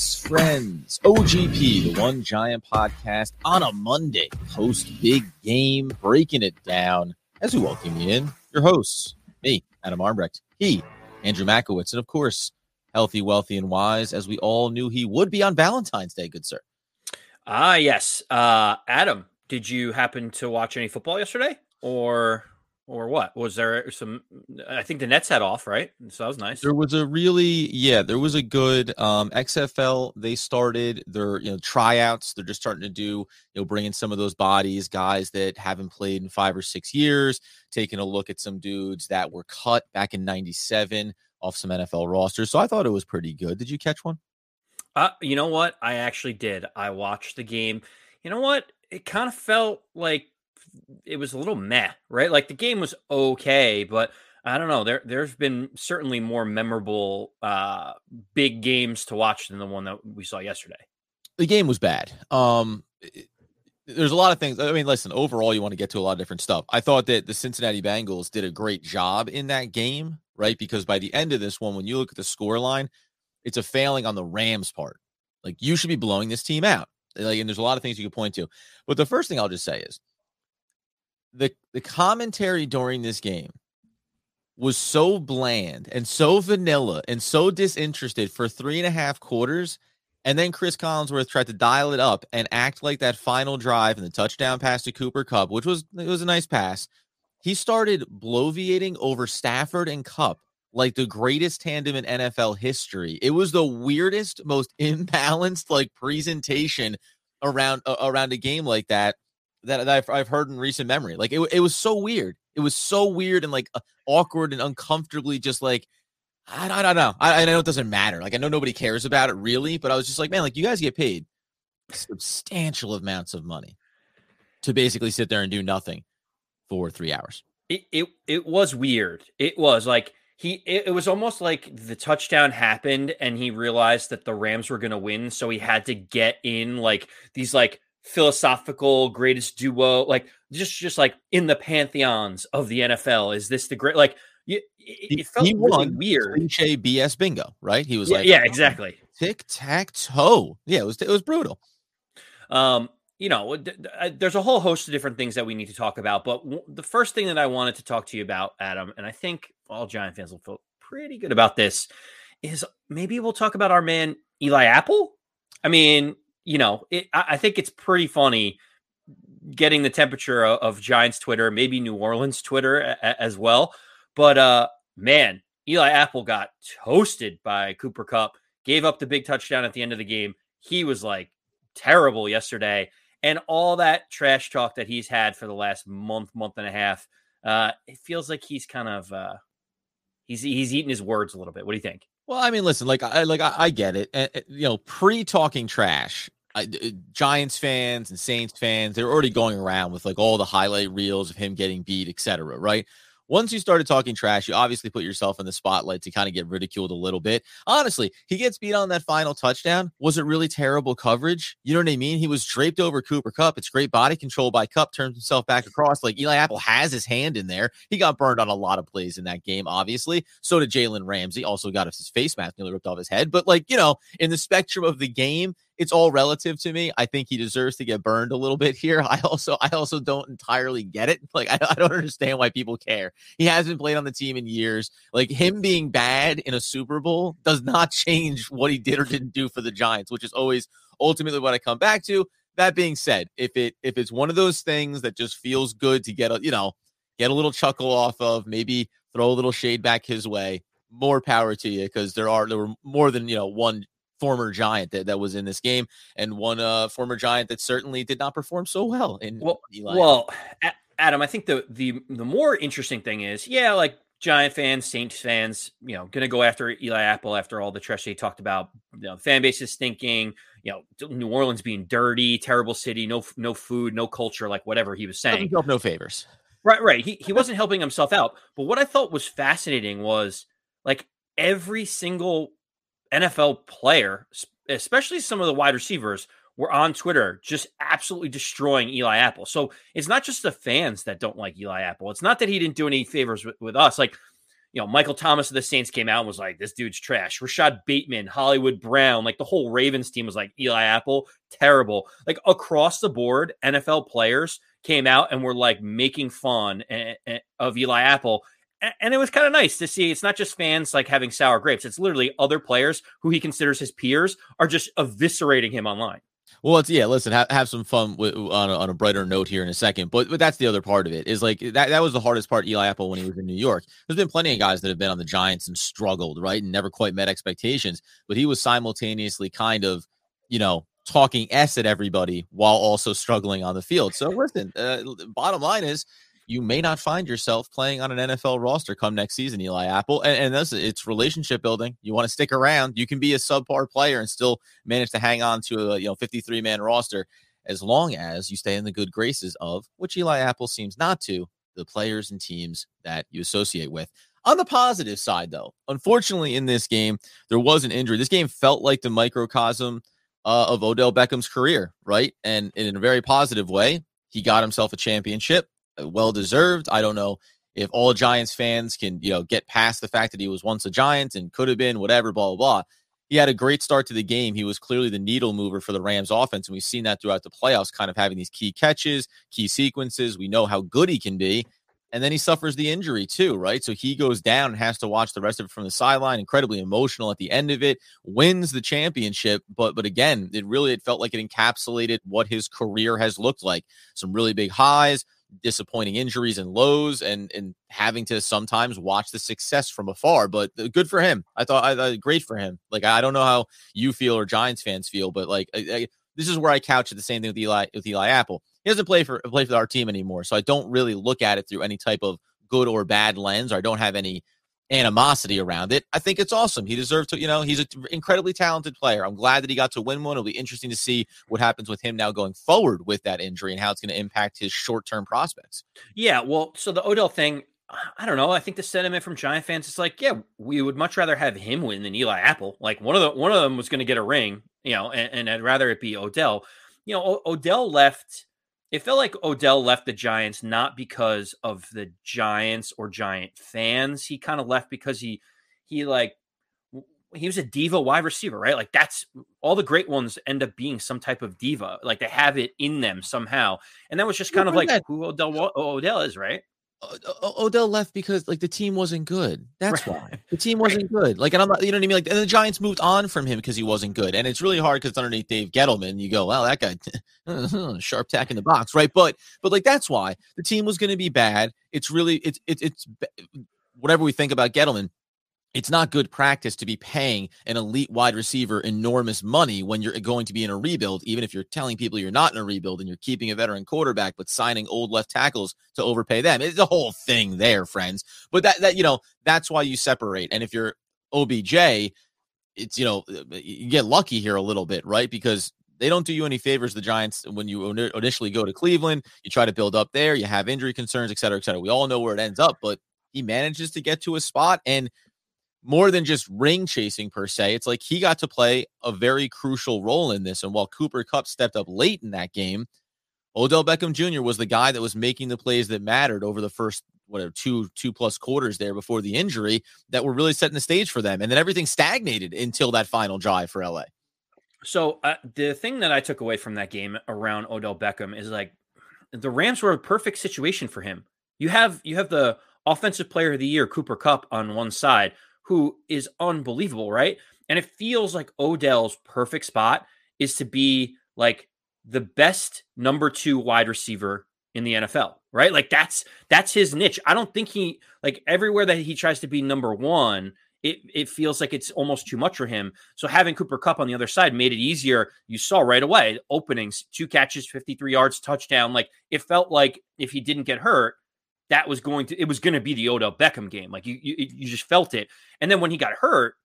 Yes, friends. OGP, the One Giant podcast on a Monday, post big game, breaking it down. As we welcome you in, your hosts, me, Adam Armbrecht, he, Andrew Makowitz, and of course, healthy, wealthy, and wise, as we all knew he would be on Valentine's Day, good sir. Ah, yes. Uh, Adam, did you happen to watch any football yesterday? Or or what? Was there some? I think the Nets had off, right? So that was nice. There was a really, yeah, there was a good um, XFL. They started their you know tryouts. They're just starting to do you know bringing some of those bodies, guys that haven't played in five or six years, taking a look at some dudes that were cut back in '97 off some NFL rosters. So I thought it was pretty good. Did you catch one? Uh, you know what? I actually did. I watched the game. You know what? It kind of felt like it was a little meh, right? Like the game was okay, but I don't know. There there's been certainly more memorable uh big games to watch than the one that we saw yesterday. The game was bad. Um there's a lot of things. I mean, listen, overall you want to get to a lot of different stuff. I thought that the Cincinnati Bengals did a great job in that game, right? Because by the end of this one when you look at the score line, it's a failing on the Rams part. Like you should be blowing this team out. Like and there's a lot of things you could point to. But the first thing I'll just say is the the commentary during this game was so bland and so vanilla and so disinterested for three and a half quarters. And then Chris Collinsworth tried to dial it up and act like that final drive and the touchdown pass to Cooper Kupp, which was it was a nice pass. He started bloviating over Stafford and Kupp like the greatest tandem in NFL history. It was the weirdest, most imbalanced like presentation around uh, around a game like that that, I've, I've heard in recent memory. Like it, it was so weird. It was so weird and like awkward and uncomfortably just like I, I don't know. I, I know it doesn't matter. Like I know nobody cares about it really, but I was just like, man, like you guys get paid substantial amounts of money to basically sit there and do nothing for three hours. It it, it was weird. It was like he it, it was almost like the touchdown happened and he realized that the Rams were going to win, so he had to get in like these like philosophical greatest duo like just just like in the pantheons of the NFL is this the great like it, it felt he really won weird. Cliche BS bingo right? He was yeah, like yeah exactly tic tac toe yeah it was it was brutal. Um you know there's a whole host of different things that we need to talk about but the first thing that I wanted to talk to you about Adam and I think all Giant fans will feel pretty good about this is maybe we'll talk about our man Eli Apple? I mean you know, it, I think it's pretty funny getting the temperature of, of Giants Twitter, maybe New Orleans Twitter a, a, as well. But uh, man, Eli Apple got toasted by Cooper Kupp, gave up the big touchdown at the end of the game. He was like terrible yesterday. And all that trash talk that he's had for the last month, month and a half, uh, it feels like he's kind of uh, he's he's eating his words a little bit. What do you think? Well, I mean, listen, like I like I, I get it. Uh, you know, pre talking trash, I, uh, Giants fans and Saints fans, they're already going around with like all the highlight reels of him getting beat, etc. Right? Once you started talking trash, you obviously put yourself in the spotlight to kind of get ridiculed a little bit. Honestly, he gets beat on that final touchdown. Was it really terrible coverage? You know what I mean? He was draped over Cooper Kupp. It's great body control by Kupp, turns himself back across. Like Eli Apple has his hand in there. He got burned on a lot of plays in that game, obviously. So did Jalen Ramsey. Also got his face mask nearly ripped off his head. But like, you know, in the spectrum of the game, it's all relative to me. I think he deserves to get burned a little bit here. I also I also don't entirely get it. Like I, I don't understand why people care. He hasn't played on the team in years. Like him being bad in a Super Bowl does not change what he did or didn't do for the Giants, which is always ultimately what I come back to. That being said, if it if it's one of those things that just feels good to get a you know get a little chuckle off of, maybe throw a little shade back his way, more power to you because there are there were more than you know one former Giant that, that was in this game, and one uh, former Giant that certainly did not perform so well in well, Eli. Well, Adam, I think the the the more interesting thing is, yeah, like Giant fans, Saints fans, you know, to go after Eli Apple after all the trash he talked about. You know, fan base is thinking, you know, New Orleans being dirty, terrible city, no no food, no culture, like whatever he was saying. no favors. Right, right. He he wasn't helping himself out. But what I thought was fascinating was like every single NFL player, especially some of the wide receivers, were on Twitter just absolutely destroying Eli Apple. So it's not just the fans that don't like Eli Apple. It's not that he didn't do any favors with, with us. Like you know, Michael Thomas of the Saints came out and was like, this dude's trash. Rashod Bateman, Hollywood Brown, like the whole Ravens team was like, Eli Apple, terrible. Like across the board, NFL players came out and were like making fun eh, eh, of Eli Apple. And it was kind of nice to see. It's not just fans like having sour grapes. It's literally other players who he considers his peers are just eviscerating him online. Well, it's yeah. Listen, have, have some fun with, on, a, on a brighter note here in a second. But but that's the other part of it is like that. That was the hardest part. Eli Apple when he was in New York. There's been plenty of guys that have been on the Giants and struggled, right, and never quite met expectations. But he was simultaneously kind of, you know, talking s at everybody while also struggling on the field. So listen, uh, bottom line is you may not find yourself playing on an NFL roster come next season, Eli Apple. And, and that's it's relationship building. You want to stick around. You can be a subpar player and still manage to hang on to a you know 53 man roster as long as you stay in the good graces of which Eli Apple seems not to the players and teams that you associate with. On the positive side, though, unfortunately, in this game, there was an injury. This game felt like the microcosm uh, of Odell Beckham's career, right? And in a very positive way, he got himself a championship. Uh, well deserved. I don't know if all Giants fans can, you know, get past the fact that he was once a Giant and could have been whatever, blah, blah, blah. He had a great start to the game. He was clearly the needle mover for the Rams offense. And we've seen that throughout the playoffs, kind of having these key catches, key sequences. We know how good he can be. And then he suffers the injury too, right? So he goes down and has to watch the rest of it from the sideline. Incredibly emotional at the end of it. Wins the championship, but but again, it really it felt like it encapsulated what his career has looked like. Some really big highs, disappointing injuries and lows and and having to sometimes watch the success from afar but uh, good for him. I thought I, thought great for him. Like i don't know how you feel or giants fans feel but like I, I, this is where i couch it the same thing with eli with eli apple. He doesn't play for play for our team anymore so i don't really look at it through any type of good or bad lens or i don't have any animosity around it. I think it's awesome. He deserves to, you know, he's an incredibly talented player. I'm glad that he got to win one. It'll be interesting to see what happens with him now going forward with that injury and how it's going to impact his short term prospects. Yeah. Well, so the Odell thing, I don't know. I think the sentiment from Giant fans is like, yeah, we would much rather have him win than Eli Apple. Like one of the one of them was going to get a ring, you know, and, and I'd rather it be Odell. You know, o- Odell left it felt like Odell left the Giants not because of the Giants or Giant fans. He kind of left because he he like he was a diva wide receiver, right? Like that's all the great ones end up being some type of diva. Like they have it in them somehow. And that was just kind of like that? who Odell Odell is, right? Odell left because like the team wasn't good. That's right. why the team wasn't right. good. Like, and I'm not, you know what I mean. Like, and the Giants moved on from him because he wasn't good, and it's really hard because underneath Dave Gettleman, you go, well, that guy, sharp tack in the box, right? But, but like that's why the team was going to be bad. It's really, it's, it's, it's whatever we think about Gettleman it's not good practice to be paying an elite wide receiver enormous money when you're uh, going to be in a rebuild, even if you're telling people you're not in a rebuild and you're keeping a veteran quarterback, but signing old left tackles to overpay them. It's a whole thing there, friends. But that, that, you know, that's why you separate. And if you're OBJ, it's, you know, uh, uh, you get lucky here a little bit, right? Because they don't do you any favors, the Giants, when you initially go to Cleveland. You try to build up there, you have injury concerns, et cetera, et cetera. We all know where it ends up, but he manages to get to a spot. And more than just ring chasing per se. It's like he got to play a very crucial role in this. And while Cooper Kupp stepped up late in that game, Odell Beckham Jr. was the guy that was making the plays that mattered over the first whatever two two plus quarters there before the injury that were really setting the stage for them. And then everything stagnated until that final drive for LA. So uh, the thing that I took away from that game around Odell Beckham is like the Rams were a perfect situation for him. You have you have the offensive player of the year Cooper Kupp on one side who is unbelievable, right? And it feels like Odell's perfect spot is to be like the best number 2 wide receiver in the NFL, right? Like that's that's his niche. I don't think he like everywhere that he tries to be number 1, it it feels like it's almost too much for him. So having Cooper Kupp on the other side made it easier. You saw right away openings, two catches, 53 yards, touchdown. Like it felt like if he didn't get hurt, that was going to it was going to be the Odell Beckham game. Like you, you you just felt it. And then when he got hurt,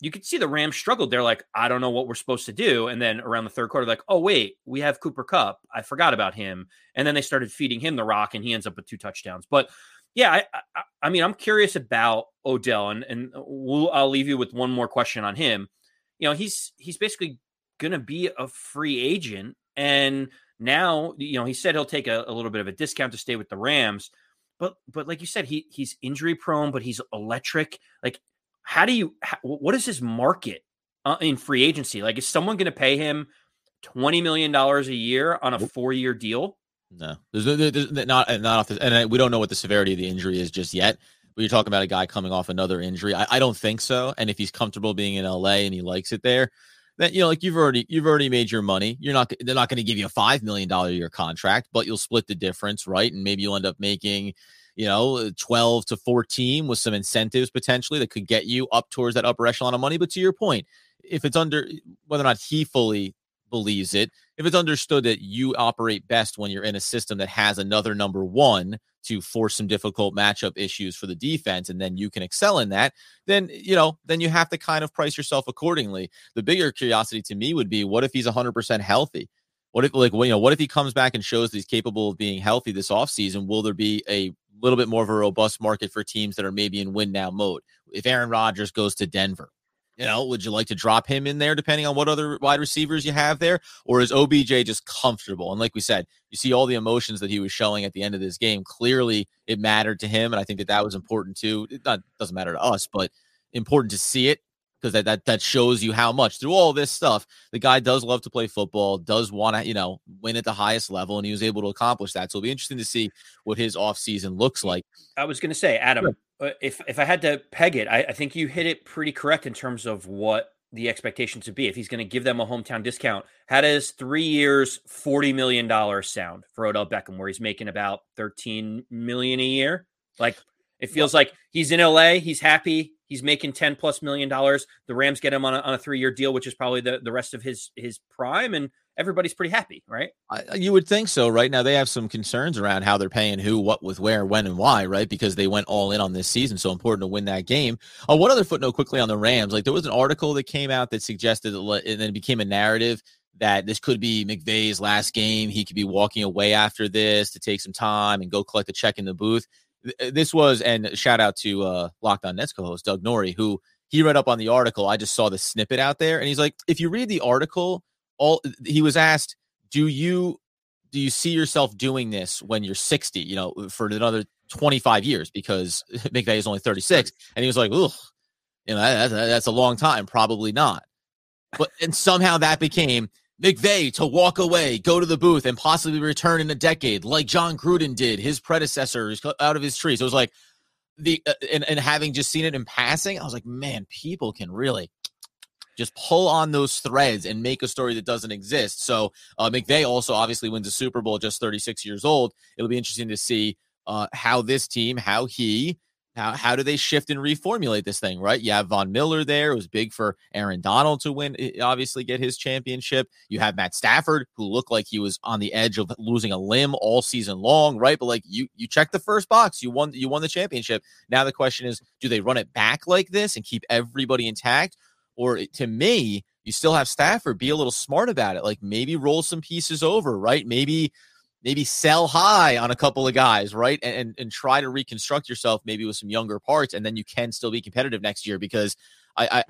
you could see the Rams struggled. They're like, I don't know what we're supposed to do. And then around the third quarter, like, oh wait, we have Cooper Kupp. I forgot about him. And then they started feeding him the rock, and he ends up with two touchdowns. But yeah, I I, I mean, I'm curious about Odell, and and we'll, I'll leave you with one more question on him. You know, he's he's basically going to be a free agent, and now you know he said he'll take a, a little bit of a discount to stay with the Rams but but like you said, he he's injury prone, but he's electric. Like, how do you? How, what is his market uh, in free agency? Like, is someone going to pay him twenty million dollars a year on a four year deal? No, there's, there's not not off the, and we don't know what the severity of the injury is just yet. But you're talking about a guy coming off another injury. I, I don't think so. And if he's comfortable being in LA and he likes it there, then you know, like you've already you've already made your money. You're not they're not going to give you a five million dollar year contract, but you'll split the difference, right? And maybe you'll end up making you know uh, 12 to 14 with some incentives potentially that could get you up towards that upper echelon of money. But to your point, if it's under whether or not he fully believes it, if it's understood that you operate best when you're in a system that has another number one to force some difficult matchup issues for the defense and then you can excel in that then you know then you have to kind of price yourself accordingly. The bigger curiosity to me would be what if he's 100% healthy? What if like you know what if he comes back and shows that he's capable of being healthy this offseason? Will there be a little bit more of a robust market for teams that are maybe in win now mode? If aaron rodgers goes to denver you know, would you like to drop him in there depending on what other wide receivers you have there? Or is OBJ just comfortable? And like we said, you see all the emotions that he was showing at the end of this game. Clearly, it mattered to him. And I think that that was important too. It not, doesn't matter to us, but important to see it because that, that that shows you how much through all this stuff the guy does love to play football does want to you know win at the highest level and he was able to accomplish that so it'll be interesting to see what his offseason looks like i was going to say adam sure. Uh, if if I had to peg it, I, I, think you hit it pretty correct in terms of what the expectations would be. If he's going to give them a hometown discount, how does three years, forty million dollars sound for Odell Beckham, where he's making about thirteen million a year? Like it feels like he's in LA, he's happy, he's making ten plus million dollars. The Rams get him on a, on a three year deal, which is probably the the rest of his his prime, and everybody's pretty happy, right? I, you would think so, right? Now they have some concerns around how they're paying who, what, with where, when, and why, right? Because they went all in on this season, so important to win that game. Uh, one other footnote quickly on the Rams, like there was an article that came out that suggested, and then it became a narrative that this could be McVay's last game. He could be walking away after this to take some time and go collect a check in the booth. Uh, this was, and shout out to uh, Locked On Nets co-host Doug Norrie, who he read up on the article. I just saw the snippet out there, and he's like, if you read the article all he was asked, do you do you see yourself doing this when you're 60, you know, for another 25 years because McVay is only 36 and he was like, "Ugh, you know, that, that's a long time, probably not." But and somehow that became McVay to walk away, go to the booth, and possibly return in a decade, like Jon Gruden did, his predecessor out of his tree. So it was like the uh, and, and having just seen it in passing, I was like, man, people can really just pull on those threads and make a story that doesn't exist. So uh, McVay also obviously wins a Super Bowl just 36 years old. It'll be interesting to see uh, how this team, how he, how how do they shift and reformulate this thing, right? You have Von Miller there. It was big for Aaron Donald to win, obviously get his championship. You have Matt Stafford, who looked like he was on the edge of losing a limb all season long, right? But like you, you check the first box, you won, you won the championship. Now the question is, do they run it back like this and keep everybody intact, or to me, you still have Stafford be a little smart about it. Like maybe roll some pieces over, right? Maybe maybe sell high on a couple of guys, right? And, and, and try to reconstruct yourself maybe with some younger parts, and then you can still be competitive next year. Because I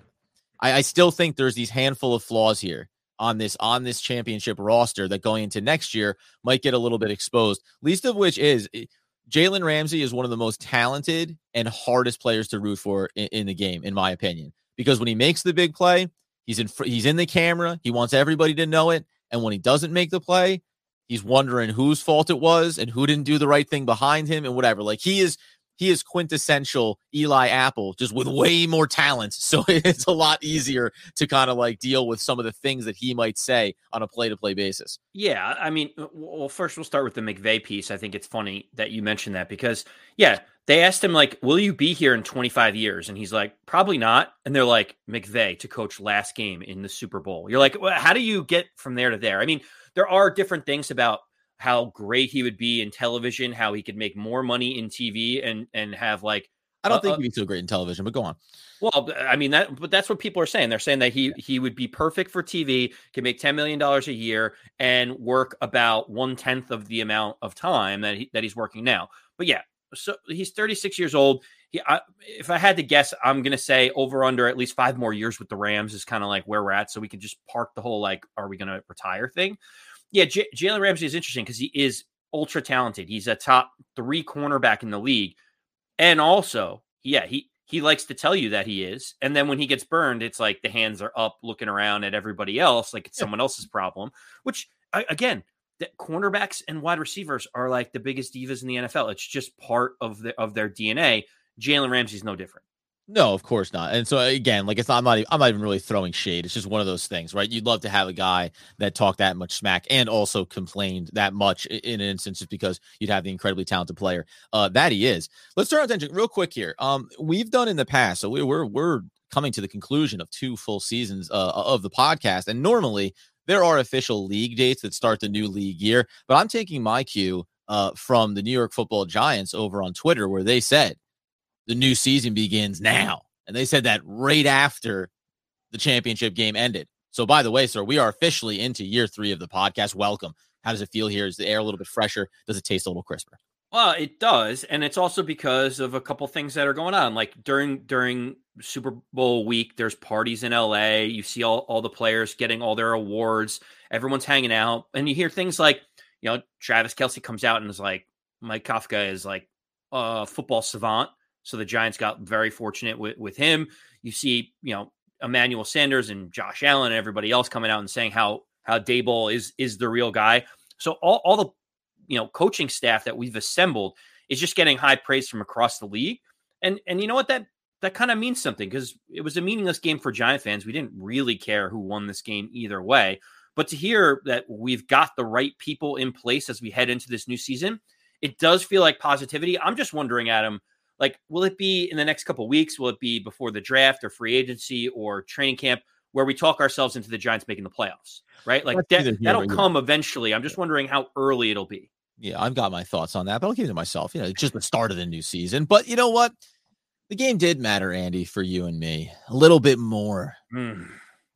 I I still think there's these handful of flaws here on this on this championship roster that going into next year might get a little bit exposed. Least of which is eh, Jalen Ramsey is one of the most talented and hardest players to root for in, in the game, in my opinion because when he makes the big play, he's in he's in the camera. He wants everybody to know it, and when he doesn't make the play, he's wondering whose fault it was and who didn't do the right thing behind him and whatever. Like he is he is quintessential Eli Apple, just with way more talent. So it's a lot easier to kind of like deal with some of the things that he might say on a play to play basis. Yeah. I mean, uh, well, first we'll start with the McVay piece. I think it's funny that you mentioned that because, yeah, they asked him, like, will you be here in 25 years? And he's like, probably not. And they're like, McVay to coach last game in the Super Bowl. You're like, well, how do you get from there to there? I mean, there are different things about how great he would be in television, how he could make more money in TV and and have like I don't uh, think he'd be so great in television, but go on. Well, I mean that, but that's what people are saying. They're saying that he he would be perfect for TV, can make ten million dollars a year, and work about one tenth of the amount of time that he, that he's working now. But yeah, so he's thirty six years old. He, I, if I had to guess, I'm gonna say over under at least five more years with the Rams is kind of like where we're at. So we can just park the whole like, are we gonna retire thing? yeah, J- Jalen Ramsey is interesting because he is ultra talented. He's a top three cornerback in the league. And also, yeah, he he likes to tell you that he is. And then when he gets burned, it's like the hands are up looking around at everybody else, like it's yeah. someone else's problem, which again, that cornerbacks and wide receivers are like the biggest divas in the NFL. It's just part of the of their DNA. Jalen Ramsey's no different. No, of course not. And so again, like it's not, I'm not, I'm not even really throwing shade. It's just one of those things, right? You'd love to have a guy that talked that much smack and also complained that much in an instance, just because you'd have the incredibly talented player uh, that he is. Let's turn our attention real quick here. Um, we've done in the past, so we, we're we're coming to the conclusion of two full seasons uh, of the podcast, and normally there are official league dates that start the new league year, but I'm taking my cue uh, from the New York Football Giants over on Twitter, where they said the new season begins now. And they said that right after the championship game ended. So, by the way, sir, we are officially into year three of the podcast. Welcome. How does it feel here? Is the air a little bit fresher? Does it taste a little crisper? Well, it does, and it's also because of a couple things that are going on. Like during during Super Bowl week, there's parties in LA. You see all, all the players getting all their awards. Everyone's hanging out, and you hear things like, you know, Travis Kelce comes out and is like, Mike Kafka is like a football savant. So the Giants got very fortunate with, with him. You see, you know, Emmanuel Sanders and Josh Allen and everybody else coming out and saying how how Daboll is is the real guy. So all, all the you know coaching staff that we've assembled is just getting high praise from across the league. And and you know what that that kind of means something because it was a meaningless game for Giant fans. We didn't really care who won this game either way. But to hear that we've got the right people in place as we head into this new season, it does feel like positivity. I'm just wondering, Adam, like will it be in the next couple weeks will it be before the draft or free agency or training camp where we talk ourselves into the giants making the playoffs right like that, that'll come eventually i'm just wondering how early it'll be yeah i've got my thoughts on that but i'll keep it to myself you know it's just the start of the new season but you know what the game did matter andy for you and me a little bit more mm.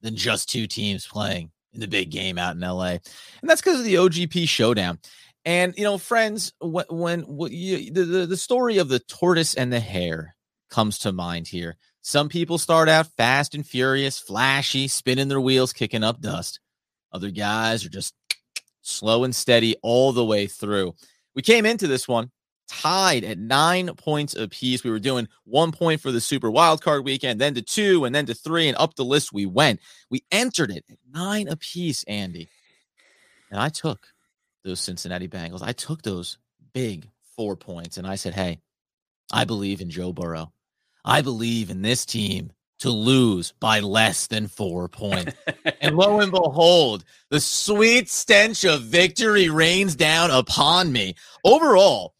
than just two teams playing in the big game out in la and that's because of the ogp showdown and you know, friends, when, when, you, the, the the story of the tortoise and the hare comes to mind here. Some people start out fast and furious, flashy, spinning their wheels, kicking up dust. Other guys are just slow and steady all the way through. We came into this one tied at nine points apiece. We were doing one point for the Super Wildcard weekend, then to two, and then to three, and up the list we went. We entered it at nine apiece, Andy. And I took those Cincinnati Bengals. I took those big four points and I said, hey, I believe in Joe Burrow. I believe in this team to lose by less than four points. and lo and behold, the sweet stench of victory rains down upon me. Overall,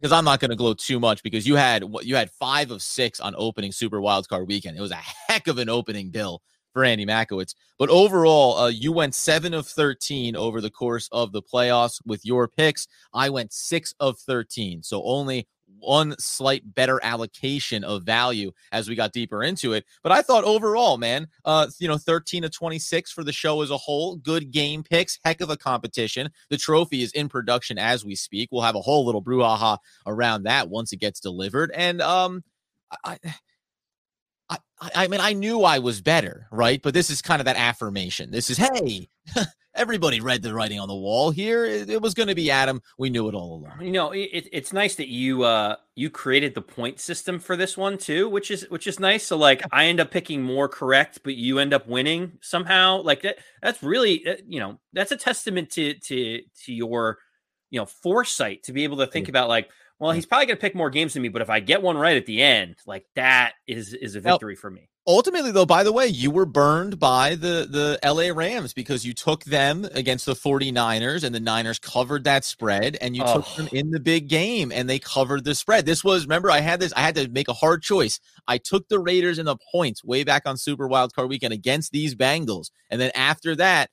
because I'm not going to glow too much because you had you had five of six on opening Super Wildcard weekend. It was a heck of an opening bill for Andy Makowitz. But overall, uh, you went seven of 13 over the course of the playoffs with your picks. I went six of 13. So only one slight better allocation of value as we got deeper into it. But I thought overall, man, uh, you know, 13 to 26 for the show as a whole. Good game picks, heck of a competition. The trophy is in production as we speak. We'll have a whole little brouhaha around that once it gets delivered. And um I I, mean, I knew I was better, right? But this is kind of that affirmation. This is, hey, everybody read the writing on the wall here. It, it was going to be Adam. We knew it all along. You know, it, it's nice that you uh you created the point system for this one too, which is which is nice. So like, I end up picking more correct, but you end up winning somehow. Like that. That's really uh, you know that's a testament to to to your you know foresight to be able to think yeah. about like well, he's probably going to pick more games than me, but if I get one right at the end, like that is is a victory now, for me. Ultimately, though, by the way, you were burned by the the LA Rams because you took them against the 49ers and the Niners covered that spread and you oh. took them oh. in the big game and they covered the spread. This was remember I had this I had to make a hard choice. I took the Raiders in the points way back on Super Wild Card weekend against these Bengals. And then after that,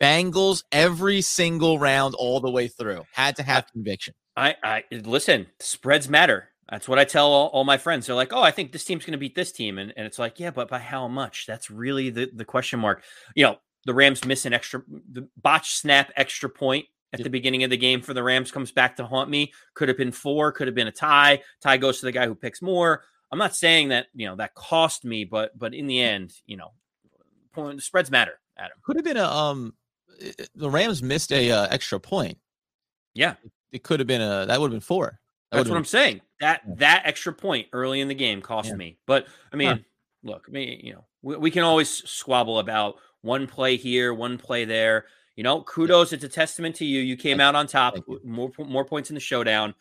Bengals every single round all the way through. Had to have conviction. I, I listen. Spreads matter. That's what I tell all, all my friends. They're like, "Oh, I think this team's going to beat this team," and, and it's like, "Yeah, but by how much?" That's really the the question mark. You know, the Rams miss an extra the botch snap extra point at the beginning of the game for the Rams comes back to haunt me. Could have been four. Could have been a tie. Tie goes to the guy who picks more. I'm not saying that you know that cost me, but but in the end, you know, point spreads matter. Adam could have been a um, the Rams missed a uh, extra point. Yeah, it could have been a that would have been four. That That's what been, I'm saying. That that extra point early in the game cost yeah. me. But I mean, huh. look, I mean, you know, we, we, can always squabble about one play here, one play there. You know, kudos. Yeah. It's a testament to you. You came out on top. More more points in the showdown.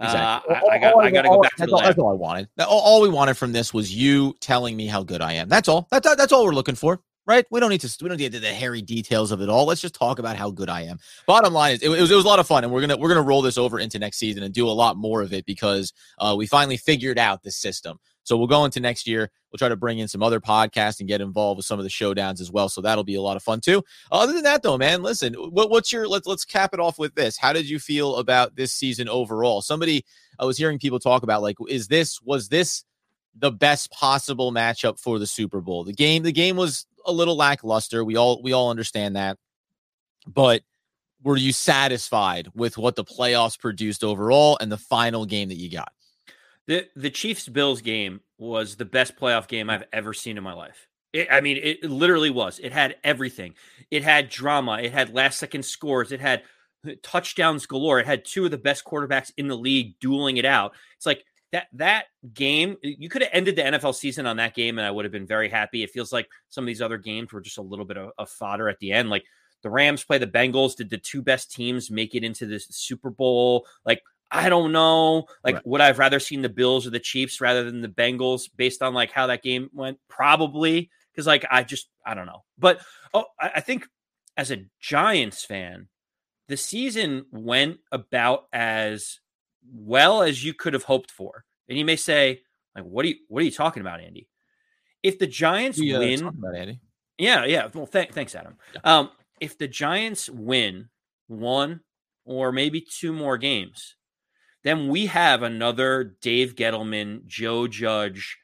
Exactly. Uh, I, I, got I got to go back to the all, That's all I wanted. All, all, we wanted from this was you telling me how good I am. That's all. That's that's all we're looking for right? We don't need to we don't need to the hairy details of it all. Let's just talk about how good I am. Bottom line is it, it, was it was a lot of fun, and we're gonna we're gonna roll this over into next season and do a lot more of it because uh, we finally figured out the system. So we'll go into next year. We'll try to bring in some other podcasts and get involved with some of the showdowns as well. So that'll be a lot of fun too. Other than that, though, man, listen, what, what's your let's let's cap it off with this. How did you feel about this season overall? Somebody I was hearing people talk about like, is this was this the best possible matchup for the Super Bowl? The game the game was a little lackluster. We all we all understand that. But were you satisfied with what the playoffs produced overall and the final game that you got? The the Chiefs Bills game was the best playoff game I've ever seen in my life. It, I mean, it literally was. It had everything. It had drama. It had last second scores. It had uh, touchdowns galore. It had two of the best quarterbacks in the league dueling it out. It's like that that game you could have ended the NFL season on that game and I would have been very happy. It feels like some of these other games were just a little bit of, of fodder at the end. Like the Rams play the Bengals. Did the two best teams make it into this Super Bowl? Like I don't know. Like right. would I've rather seen the Bills or the Chiefs rather than the Bengals based on like how that game went? Probably because like I just I don't know. But oh, I, I think as a Giants fan, the season went about as well as you could have hoped for. And you may say, like, what are you what are you talking about, Andy? If the Giants yeah, win, about Andy. Yeah, yeah. Well, th- thanks, Adam. Yeah. Um, if the Giants win one or maybe two more games, then we have another Dave Gettleman, Joe Judge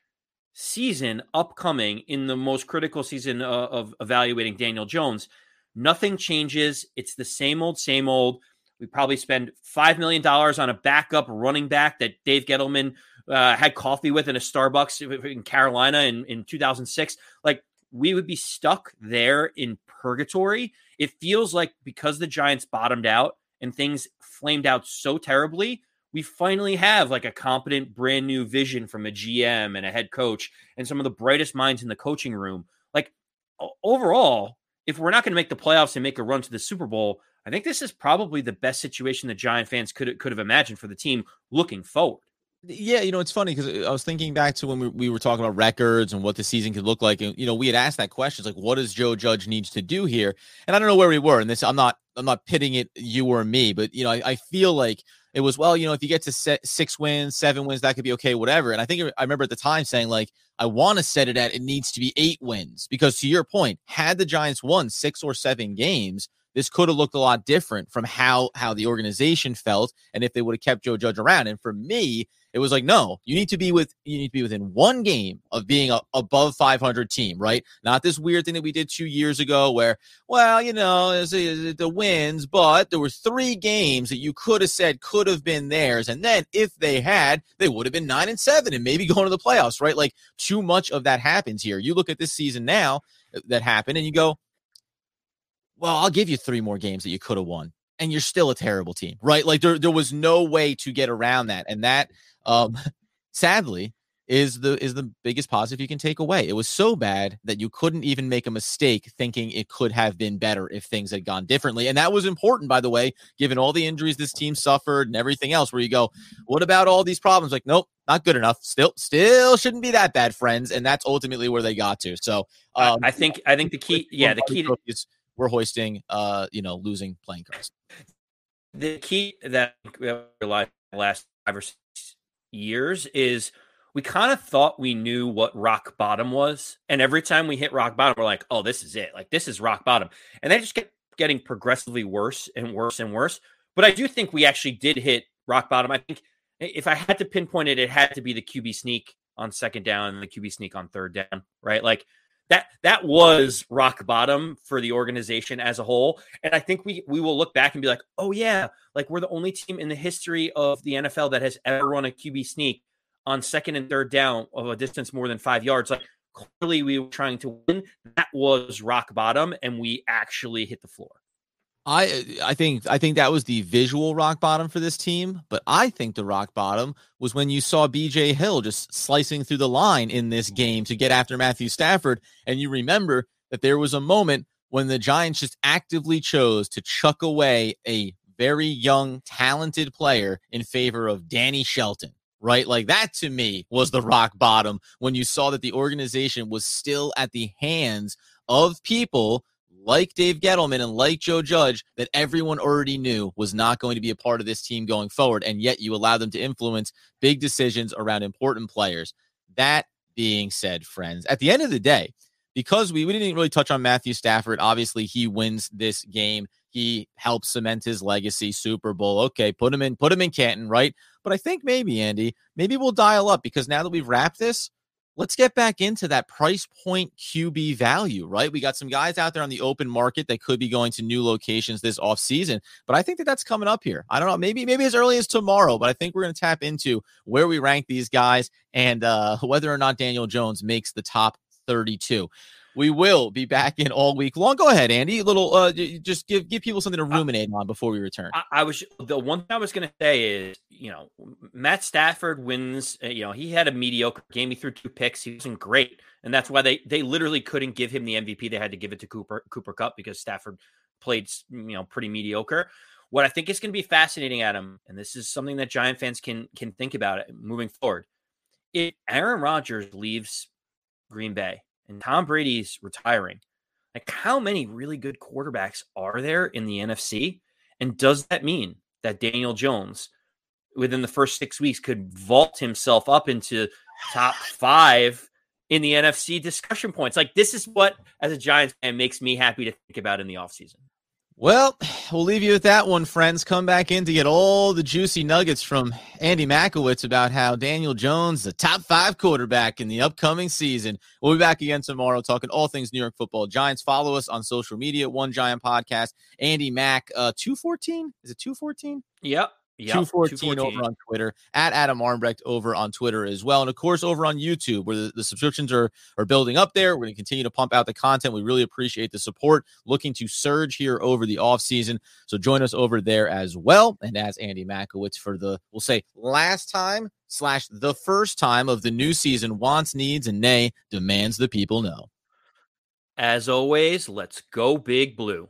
season upcoming in the most critical season uh, of evaluating Daniel Jones. Nothing changes. It's the same old, same old. We probably spend $5 million on a backup running back that Dave Gettleman uh, had coffee with in a Starbucks in Carolina in, in 2006. Like, we would be stuck there in purgatory. It feels like because the Giants bottomed out and things flamed out so terribly, we finally have like a competent brand new vision from a GM and a head coach and some of the brightest minds in the coaching room. Like overall, if we're not going to make the playoffs and make a run to the Super Bowl, I think this is probably the best situation the Giant fans could could have imagined for the team looking forward. Yeah, you know, it's funny because uh, I was thinking back to when we, we were talking about records and what the season could look like. And, you know, we had asked that question, like, what does Joe Judge needs to do here? And I don't know where we were. And this, I'm not, I'm not pitting it you or me, but, you know, I, I feel like it was, well, you know, if you get to set six wins, seven wins, that could be okay, whatever. And I think I remember at the time saying, like, I want to set it at it needs to be eight wins because to your point, had the Giants won six or seven games, this could have looked a lot different from how how the organization felt and if they would have kept Joe Judge around. And for me, it was like, no, you need to be with you need to be within one game of being a above 500 team, right? Not this weird thing that we did two years ago where, well, you know, the wins, but there were three games that you could have said could have been theirs, and then if they had, they would have been nine and seven and maybe going to the playoffs, right? Like too much of that happens here. You look at this season now uh, that happened, and you go, well, I'll give you three more games that you could have won, and you're still a terrible team, right? Like there, there was no way to get around that, and that, um, sadly, is the is the biggest positive you can take away. It was so bad that you couldn't even make a mistake thinking it could have been better if things had gone differently. And that was important, by the way, given all the injuries this team suffered and everything else. Where you go, what about all these problems? Like, nope, not good enough. Still, still shouldn't be that bad, friends. And that's ultimately where they got to. So, um, I think I think the key, yeah, the key to, we're hoisting uh you know losing playing cards. The key that we realized last five or six years is we kind of thought we knew what rock bottom was and every time we hit rock bottom we're like oh this is it. Like this is rock bottom. And they just get getting progressively worse and worse and worse but i do think we actually did hit rock bottom. I think if i had to pinpoint it it had to be the qb sneak on second down and the qb sneak on third down right? Like that that was rock bottom for the organization as a whole. And i think we we will look back and be like oh yeah like we're the only team in the history of the nfl that has ever run a qb sneak on second and third down of a distance more than five yards. Like clearly we were trying to win. That was rock bottom and we actually hit the floor I I think I think that was the visual rock bottom for this team, but I think the rock bottom was when you saw BJ Hill just slicing through the line in this game to get after Matthew Stafford and you remember that there was a moment when the Giants just actively chose to chuck away a very young talented player in favor of Danny Shelton right? Like that to me was the rock bottom when you saw that the organization was still at the hands of people like Dave Gettleman and like Joe Judge that everyone already knew was not going to be a part of this team going forward. And yet you allow them to influence big decisions around important players. That being said, friends, at the end of the day, because we, we didn't really touch on Matthew Stafford, obviously he wins this game. He helps cement his legacy, Super Bowl. Okay, put him in, put him in Canton, right? But I think maybe, Andy, maybe we'll dial up because now that we've wrapped this, let's get back into that price point QB value, right? We got some guys out there on the open market that could be going to new locations this offseason, but I think that that's coming up here. I don't know, maybe maybe as early as tomorrow, but I think we're going to tap into where we rank these guys and uh, whether or not Daniel Jones makes the top 32. We will be back in all week long. Go ahead, Andy. A little, uh, just give give people something to ruminate on before we return. I, I was the one thing I was going to say is, you know, Matt Stafford wins. Uh, you know, he had a mediocre game. He threw two picks. He wasn't great, and that's why they they literally couldn't give him the MVP. They had to give it to Cooper Cooper Kupp because Stafford played, you know, pretty mediocre. What I think is going to be fascinating, Adam, and this is something that Giant fans can can think about it moving forward. If Aaron Rodgers leaves Green Bay and Tom Brady's retiring, like how many really good quarterbacks are there in the NFC? And does that mean that Daniel Jones, within the first six weeks, could vault himself up into top five in the NFC discussion points? Like, this is what, as a Giants fan, makes me happy to think about in the offseason. Well, we'll leave you with that one, friends. Come back in to get all the juicy nuggets from Andy Makowitz about how Daniel Jones, the top five quarterback in the upcoming season. We'll be back again tomorrow talking all things New York football Giants. Follow us on social media, One Giant Podcast. Andy Mack, uh, 214? Is it 214? Yep. Yep, 214, 214, over on Twitter, at Adam Armbrecht over on Twitter as well. And of course, over on YouTube, where the, the subscriptions are, are building up there. We're going to continue to pump out the content. We really appreciate the support. Looking to surge here over the off season. So join us over there as well. And as Andy Makowitz for the, we'll say, last time slash the first time of the new season wants, needs, and nay demands the people know. As always, let's go big blue.